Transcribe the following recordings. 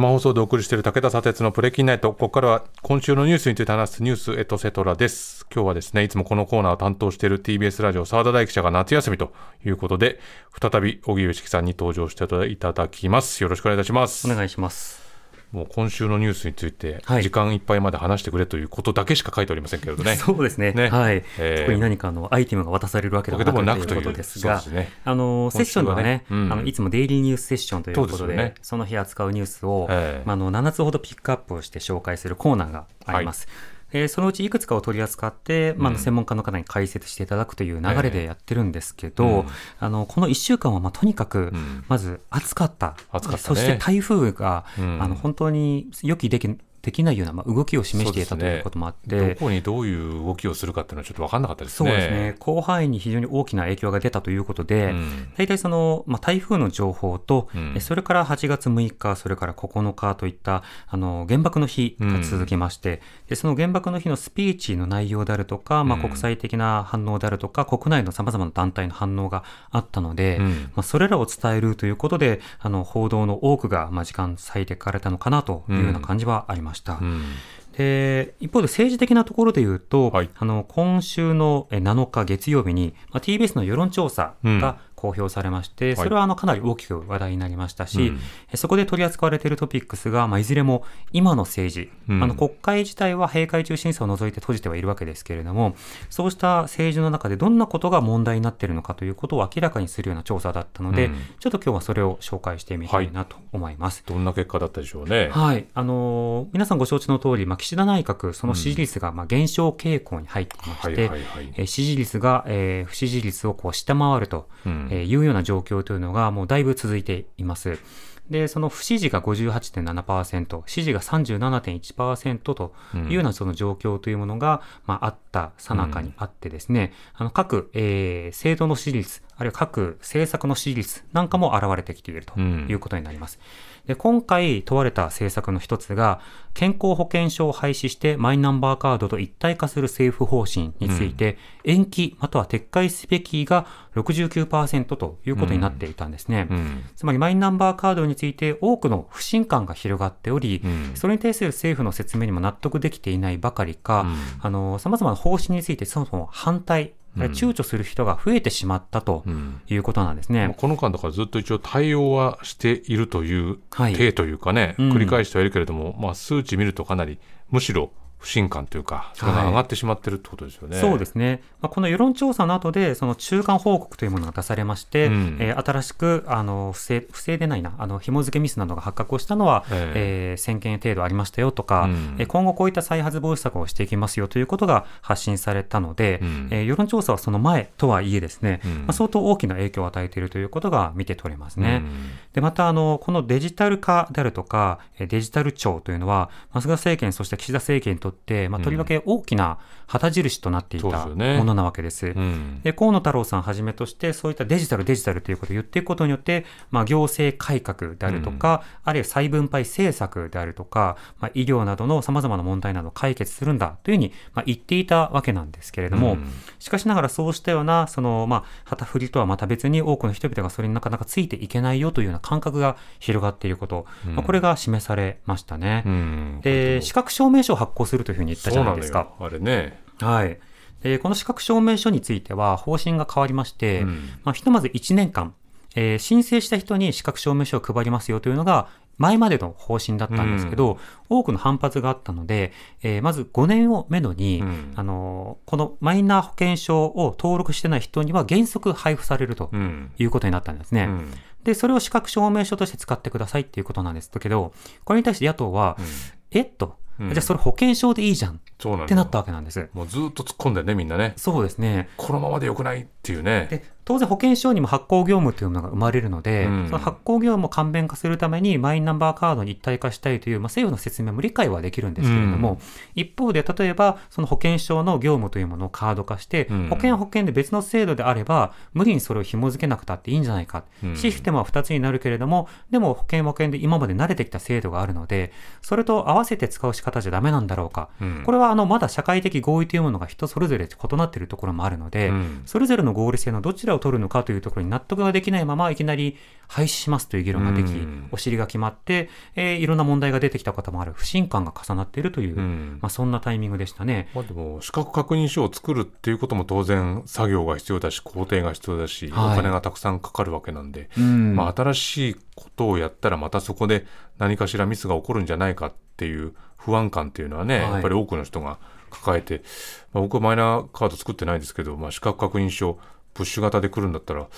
生放送でお送りしている武田砂鉄のプレキンナイト。ここからは今週のニュースについて話すニュースエトセトラです。今日はですね、いつもこのコーナーを担当している TBS ラジオ澤田大記者が夏休みということで、再び小木由紀さんに登場していただきます。よろしくお願いいたします。お願いします。もう今週のニュースについて、はい。時間いっぱいまで話してくれということだけしか書いておりませんけれどね。そうですね。ね。はい。えー。特に何かのアイテムが渡されるわけでもなくということですが、すね。あの、セッションではね、うん。あのいつもデイリーニュースセッションということで、そね。その日扱うニュースを、ええ。まあ、あの7つほどピックアップをして紹介するコーナーがあります。えーそのうちいくつかを取り扱って、まあ専門家の方に解説していただくという流れでやってるんですけど、ええうん。あのこの1週間はまあとにかく、ん。まず暑かった、暑かったね。そして台風が、うん。あの本当に予期できできないような、まあ、動きを示していたということもあって、どこにどういう動きをするかっていうのはちょっと分かんなかったですね。そうですね、広範囲に非常に大きな影響が出たということで、うん。大体その、まあ、台風の情報と、うん。えそれから8月6日、それから9日といったあの原爆の日が続きまして、でその原爆の日のスピーチの内容であるとか、まあ、うん。国際的な反応であるとか、国内のさまざまな団体の反応があったので、うん。まあ、それらを伝えるということで、あの報道の多くが、まあ、時間割いてかれたのかなというような感じはありました。うん。で一方で政治的なところで言うと、はい。あの今週のえ7日月曜日に、まあ、TBS の世論調査うん。が公表されまして、はい。それはあのかなり大きく話題になりましたし、うん。えそこで取り扱われているトピックスが、まあ、いずれも今の政治、うん。あの国会自体は閉会中審査を除いて閉じてはいるわけですけれども、そうした政治の中でどんなことが問題になっているのかということを明らかにするような調査だったので、うん。ちょっと今日はそれを紹介してみたいなと思います。どんな結果だったでしょうね。はい。あのー皆さんご承知の通り、まあ、岸田内閣、その支持率が、まあ、減少傾向に入っていまして、支持率が、えー不支持率をこう下回ると、うんえーいうような状況というのが、もうだいぶ続いています。で、その不支持が58.7%、支持が37.1%というようなその状況というものが、まあ、あったさなかにあってですね、あの各、えー政党の支持率、あるいは各政策の支持率なんかも現れてきているとうん。いうことになります。で今回問われた政策の一つが、健康保険証を廃止してマイナンバーカードと一体化する政府方針について、延期または撤回すべきが69%ということになっていたんですね。うん。つまりマイナンバーカードについて多くの不信感が広がっており、うん。それに対する政府の説明にも納得できていないばかりか、うん。あの、様々な方針についてそもそも反対、躊躇する人が増えてしまったとうん。いうことなんですね。この間だからずっと一応対応はしているというはい。体というかね、うん。繰り返してはいるけれども、まあ、数値見るとかなりむしろ不信感というかそれが上がってしまってるってことですよね。そうですね。まあ、この世論調査の後で、その中間報告というものが出されまして、うん。えー新しく、あの、不正、不正でないな、あの、紐付けミスなどが発覚をしたのは、ええ。ー1000件程度ありましたよとか、うん。えー今後こういった再発防止策をしていきますよということが発信されたので、うん。えー世論調査はその前とはいえですね、うん。まあ、相当大きな影響を与えているということが見て取れますね。うん。で、また、あの、このデジタル化であるとか、えデジタル庁というのは、まあ菅政権、そして岸田政権にとって、まあ、とりわけ大きな旗印となっていたものなわけです。うん。で河野太郎さんはじめとして、そういったデジタル、デジタルということを言っていくことによって、まあ、行政改革であるとか、あるいは再分配政策であるとか、まあ、医療などのさまざまな問題などを解決するんだというふうに、まあ、言っていたわけなんですけれども、うん。しかしながらそうしたような、その、まあ、旗振りとはまた別に多くの人々がそれになかなかついていけないよというような感覚が広がっていること、まあ、これが示されましたね。うん。で、資格証明書を発行するというふうに言ったじゃないですか。あれね。はい。で、この資格証明書については方針が変わりまして、うんまあ、ひとまず1年間、えー申請した人に資格証明書を配りますよというのが、前までの方針だったんですけど、多くの反発があったので、えーまず5年をめどに、うんあのーこのマイナ保険証を登録してない人には原則配布されるとうんいうことになったんですね。うんで、それを資格証明書として使ってくださいっていうことなんですけど、これに対して野党は、えっと、うん。じゃあそれ保険証でいいじゃん。ってなったわけなんです。もうずっと突っ込んでねみんなね。そうですね。このままでよくないっていうね。で、当然保険証にも発行業務というものが生まれるので、うん。その発行業務を簡便化するためにマイナンバーカードに一体化したいという、まあ、政府の説明も理解はできるんですけれども、うん。一方で例えばその保険証の業務というものをカード化して、うん。保険は保険で別の制度であれば無理にそれを紐付けなくたっていいんじゃないか、うん。システムは2つになるけれどもでも保険は保険で今まで慣れてきた制度があるのでそれと合わせて使う仕方じゃダメなんだろうか、うん。これはあのまだ社会的合意というものが人それぞれ異なっているところもあるので、うん。それぞれの合理性のどちらを取るのかというところに納得ができないままいきなり廃止しますという議論ができ、うん。お尻が決まって、えーいろんな問題が出てきたこともある。不信感が重なっているという、うん。まあ、そんなタイミングでしたね。まあ、でも資格確認書を作るっていうことも当然作業が必要だし工程が必要だし、はい。お金がたくさんかかるわけなんで、うん。まあ、新しいことをやったらまたそこで何かしらミスが起こるんじゃないかっていう不安感っていうのはね、はい。やっぱり多くの人が抱えて、まあ、僕はマイナーカード作ってないですけど、まあ、資格確認書プッシュ型で来るんだったら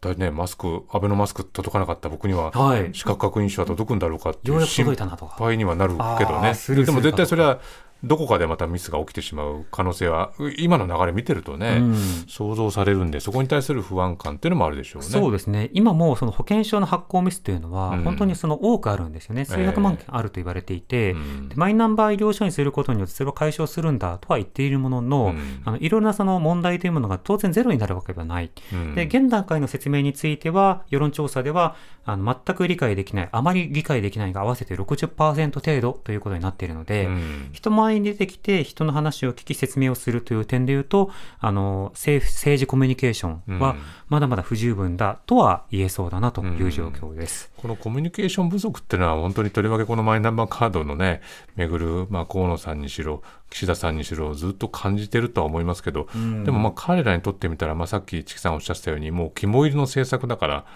だいねマスクアベノマスク届かなかった僕にははい。資格確認書は届くんだろうかっていよう心届いたなとか。配にはなるけどあねでも絶対それはどこかでまたミスが起きてしまう可能性はう今の流れ見てるとね、うん。想像されるんでそこに対する不安感っていうのもあるでしょうね。そうですね、今もうその保険証の発行ミスというのは、うん。本当にその多くあるんですよね、数百万件あると言われていて、うん。でマイナンバー医療証にすることによってそれを解消するんだとは言っているものの、うん。あのいろんなその問題というものが当然ゼロになるわけではない。うん。で現段階の説明については、世論調査ではあの全く理解できない、あまり理解できないが合わせて60%程度ということになっているので、うん。人前に出てきて人の話を聞き説明をするという点で言うと、あの政府政治コミュニケーションうん。はまだまだ不十分だとは言えそうだなという状況です。このコミュニケーション不足っていうのは本当にとりわけこのマイナンバーカードのね巡る、まあ、河野さんにしろ岸田さんにしろずっと感じてるとは思いますけど、でもまあ彼らにとってみたら、まあ、さっきチキさんおっしゃってたようにもう肝入りの政策だから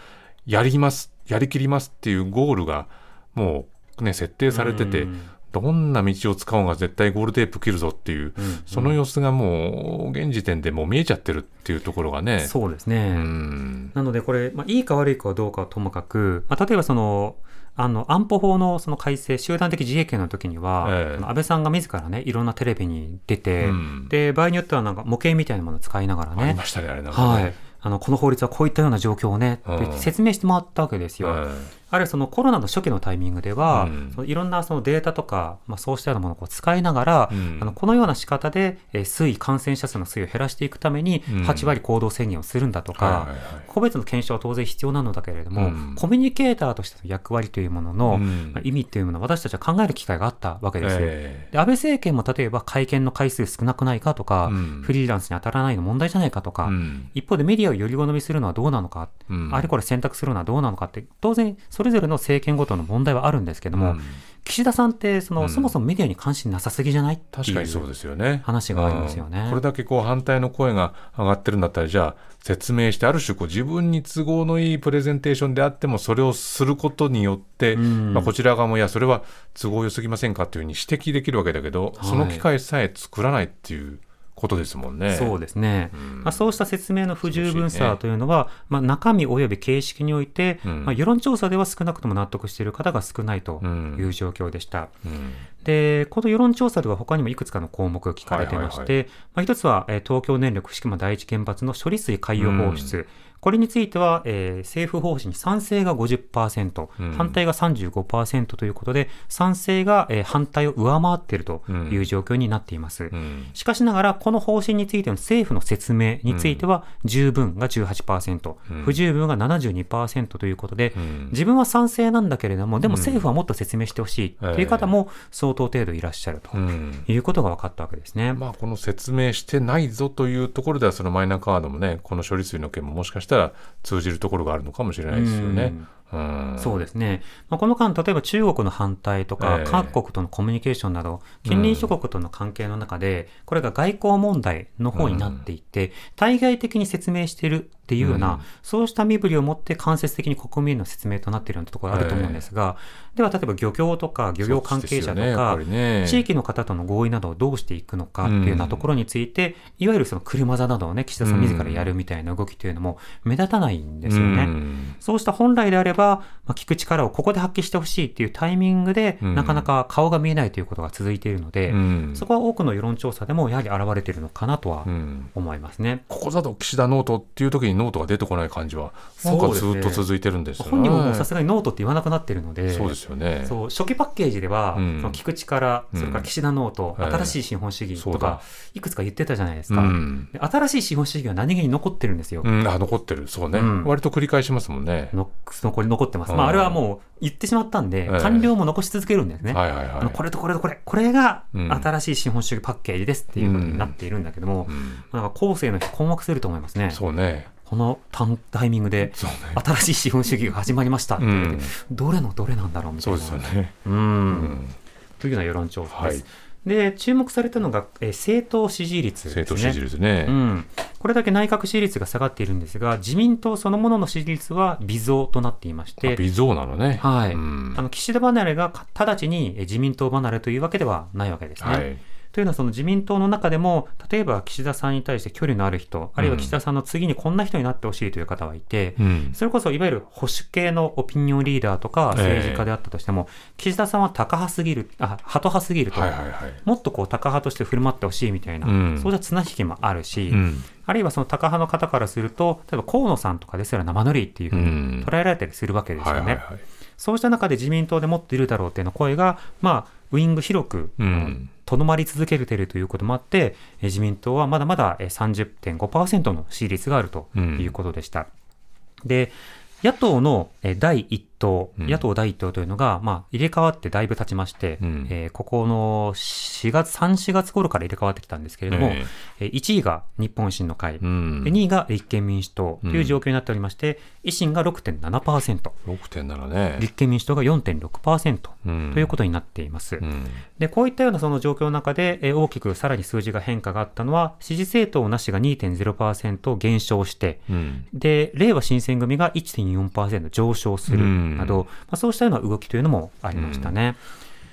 やりますやりきりますっていうゴールがもうね設定されてて、うんどんな道を使おうが絶対ゴールテープ切るぞっていう、その様子がもう現時点でもう見えちゃってるっていうところがね。そうですね。うんなのでこれ、まあ、いいか悪いかはどうかはともかく、まあ、例えばその、あの安保法のその改正、集団的自衛権の時には、ええ安倍さんが自らね、いろんなテレビに出て、うんで場合によってはなんか模型みたいなものを使いながらねありま、したねあれなんかね。はい、あのこの法律はこういったような状況をね、うん説明してもらったわけですよ。えあるいはそのコロナの初期のタイミングでは、うん。そのいろんなそのデータとか、まあ、そうしたようなものをこう使いながら、うん。あのこのような仕方で、えー推移、感染者数の推移を減らしていくために、うん。8割行動制限をするんだとか、個別の検証は当然必要なのだけれども、うん。コミュニケーターとしての役割というものの、うん。まあ意味というものを私たちは考える機会があったわけです。えで安倍政権も例えば会見の回数少なくないかとか、うん。フリーランスに当たらないの問題じゃないかとか、うん。一方でメディアをより好みするのはどうなのか、うん。あれこれ選択するのはどうなのかって、当然それぞれの政権ごとの問題はあるんですけども、うん。岸田さんってその、うん。そもそもメディアに関心なさすぎじゃない確かにそうですよね。話がありますよね。うん。これだけこう反対の声が上がってるんだったら、じゃあ説明して、ある種こう自分に都合のいいプレゼンテーションであっても、それをすることによって、うん。まあ、こちら側も、いや、それは都合良すぎませんかっていうふうに指摘できるわけだけど、はい。その機会さえ作らないっていうことですもんね。そうですね、ん。まあ、そうした説明の不十分さというのは、まあ、中身及び形式において、うん。まあ、世論調査では少なくとも納得している方が少ないとうん。いう状況でした。うん。で、この世論調査では他にもいくつかの項目が聞かれていまして、一つは、えー東京電力福島第一原発の処理水海洋放出。これについては、えー政府方針に賛成が50%、うん。反対が35%ということで、賛成が、えー反対を上回っているという状況になっています。うん。しかしながら、この方針についての政府の説明については、十分が18%、うん。不十分が72%ということで、うん。自分は賛成なんだけれども、でも政府はもっと説明してほしいという方も相当程度いらっしゃるとうん。いうことが分かったわけですね。まあ、この説明してないぞというところでは、そのマイナカードもね、この処理水の件ももしかしたら通じるところがあるのかもしれないですよね。うんそうですね。まあ、この間、例えば中国の反対とか、ええ。各国とのコミュニケーションなど、近隣諸国との関係の中で、これが外交問題の方になっていって、対外的に説明しているっていうような、うん。そうした身振りを持って間接的に国民への説明となっているようなところあると思うんですが、では例えば漁協とか漁業関係者とか地域の方との合意などをどうしていくのかっていうようなところについて、いわゆるその車座などをね、岸田さん自らやるみたいな動きというのも目立たないんですよね。うん。そうした本来であればば、まあ、聞く力をここで発揮してほしいっていうタイミングで、うん。なかなか顔が見えないということが続いているので、うん。そこは多くの世論調査でもやはり現れているのかなとはうん。思いますね。ここだと岸田ノートっていう時にノートが出てこない感じはなんかずっと続いてるんですよね。本人もさすがにノートって言わなくなっているので、そうですよね。そう初期パッケージでは、うん。その聞く力、それから岸田ノート、うん新しい資本主義とか、いくつか言ってたじゃないですか。新しい資本主義は何気に残ってるんですよ。うん、あ残ってる。そうね、うん。割と繰り返しますもんね。の残り残ってます。うんまあ、あれはもう言ってしまったんで、ええ官僚も残し続けるんですね。はいはいはい。あのこれとこれとこれ、これがうん新しい資本主義パッケージですっていうことになっているんだけども、うんなんか後世の人困惑すると思いますね。そうね。このタイミングで。新しい資本主義が始まりましたって言って、うんどれのどれなんだろうみたそいうな。ですよね。うんうんというような世論調査です。はいで、注目されたのが、えー政党支持率ですね。政党支持率ね。うん、これだけ内閣支持率が下がっているんですが、自民党そのものの支持率は微増となっていまして、あ微増なのね。はいうんあの岸田離れがか直ちにえ自民党離れというわけではないわけですね。はい。というのは、その自民党の中でも、例えば岸田さんに対して距離のある人、あるいは岸田さんの次にこんな人になってほしいという方はいて、うん。それこそいわゆる保守系のオピニオンリーダーとかええ政治家であったとしても、岸田さんは高派すぎる、あ、ハト派すぎると、はいはいはい。もっとこうタカ派として振る舞ってほしいみたいな、うんそうした綱引きもあるし、うん。あるいはそのタカ派の方からすると、例えば河野さんとかですら生ぬるいっていうふううんに捉えられたりするわけですよね。はいはいはい。そうした中で自民党で持っているだろうっていうの声が、まあ、ウイング広く、うんとどまり続けているということもあって、え自民党はまだまだえ30.5%の支持率があるということでした。で、野党のえ第一党、うん。野党第一党というのが、まあ、入れ替わってだいぶ経ちまして、うん。えーここの4月、3、4月頃から入れ替わってきたんですけれども、ええ。ー1位が日本維新の会、うん。で2位が立憲民主党という状況になっておりまして、維新が6.7%、6.7ね。立憲民主党が4.6%うん。ということになっています。うん。で、こういったようなその状況の中で、えー大きくさらに数字が変化があったのは、支持政党なしが2.0%減少して、うん。で、令和新選組が1.4%上昇するなど、まあ、そうしたような動きというのもありましたね。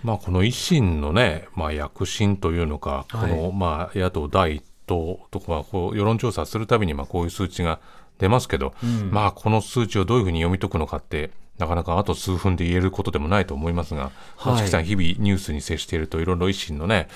まあ、この維新のね、まあ、躍進というのか、はい。この、まあ、野党第一党とかはこう世論調査するたびにまあこういう数値が出ますけど、うん。まあ、この数値をどういうふうに読み解くのかってなかなかあと数分で言えることでもないと思いますが、はい。さん、日々ニュースに接していると、いろいろ維新のね、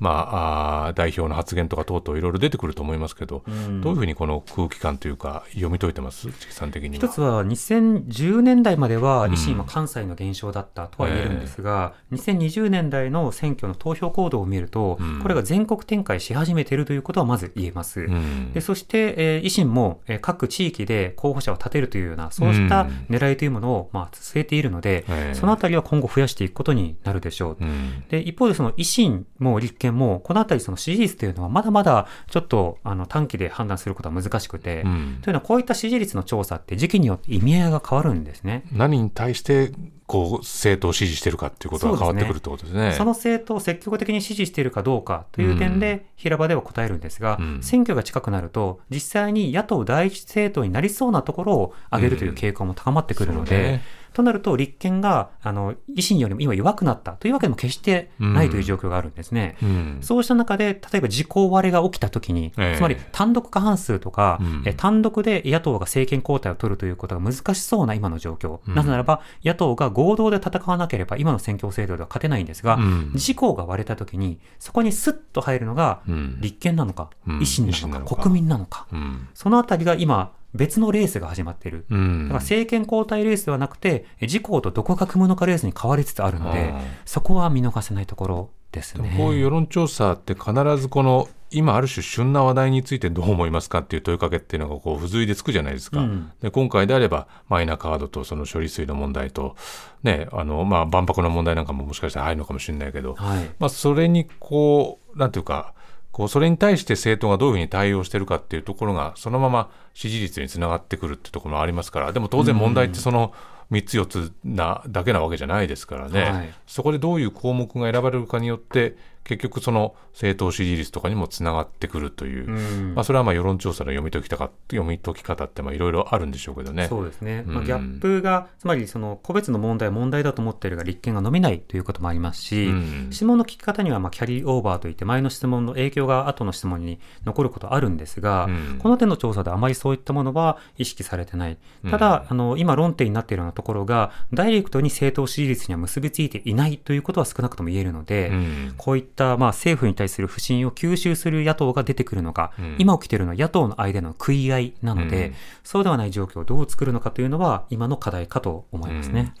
まあ、あー代表の発言とか等々いろいろ出てくると思いますけど、ん。どういうふうにこの空気感というか、読み解いてます、さん的には。一つは2010年代まではうん。維新は関西の現象だったとは言えるんですが、2020年代の選挙の投票行動を見ると、うん。これが全国展開し始めているということはまず言えます。うん。でそして、えー維新も、えー各地域で候補者を立てるというような、そうした狙いというものを、まあ、据えているので、ええそのあたりは今後増やしていくことになるでしょう。うんで、一方でその維新も立憲も、このあたりその支持率というのはまだまだちょっとあの短期で判断することは難しくて、うんというのはこういった支持率の調査って時期によって意味合いが変わるんですね。何に対してこう政党を支持してるかっていうことが変わってくるってことですね。その政党を積極的に支持しているかどうかという点で平場では答えるんですが、うん。選挙が近くなると実際に野党第一政党になりそうなところを上げるという傾向も高まってくるので、そうねとなると立憲があの維新よりも今弱くなったというわけでも決してないという状況があるんですね。うん。そうした中で、例えば時効割れが起きたときに、ええ。つまり単独過半数とか、うん。え単独で野党が政権交代を取るということが難しそうな今の状況。うん。なぜならば、野党が合同で戦わなければ今の選挙制度では勝てないんですが、うん。自公が割れたときに、そこにスッと入るのが、うん。立憲なのか、うん。維新なのか、国民なのか。うん。そのあたりが今、別のレースが始まっている。うんだから政権交代レースではなくて、え自公とどこが組むのかレースに変わりつつあるのでそこは見逃せないところですね。こういう世論調査って必ずこの今ある種旬な話題についてどう思いますかっていう問いかけっていうのがこう付随でつくじゃないですか。うんで今回であればマイナカードとその処理水の問題と、ねあのまあ、万博の問題なんかももしかしたら入るのかもしれないけど、はい。まあ、それにこうなんていうかこうそれに対して政党がどういうふうに対応してるかっていうところがそのまま支持率につながってくるってところもありますからでも当然問題ってその3つ4つなだけなわけじゃないですからね、はいそこでどういう項目が選ばれるかによって結局その政党支持率とかにもつながってくるという、うん。まあ、それはまあ世論調査の読み解きたか読み解き方ってまあいろいろあるんでしょうけどね。そうですね、まあ、うんギャップが、つまりその個別の問題は問題だと思っているが立憲が伸びないということもありますし、うん。質問の聞き方にはまあキャリーオーバーといって前の質問の影響が後の質問に残ることあるんですが、うん。この点の調査であまりそういったものは意識されてない。ただ、あの今論点になっているようなところがダイレクトに政党支持率には結びついていないということは少なくとも言えるので、うん。こういったまあ政府に対する不信を吸収する野党が出てくるのか、うん今起きているのは野党の間の食い合いなので、うんそうではない状況をどう作るのかというのは今の課題かと思いますね。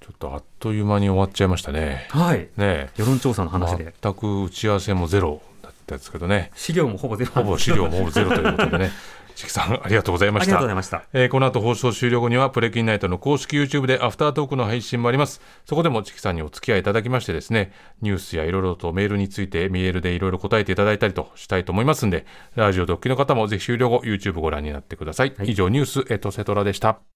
ちょっとあっという間に終わっちゃいましたね。はい。ねえ世論調査の話で、全く打ち合わせもゼロだったですけどね。資料もほぼゼロ。ほぼ資料もほぼゼロということでね。チキさんありがとうございましたありがとうござい。ました。えーこの後放送終了後にはプレキンナイトの公式 YouTube でアフタートークの配信もありますそこでもチキさんにお付き合いいただきましてですねニュースやいろいろとメールについてメールでいろいろ答えていただいたりとしたいと思いますんでラジオドッキの方もぜひ終了後 YouTube ご覧になってください、はい以上ニュースエトセトラでした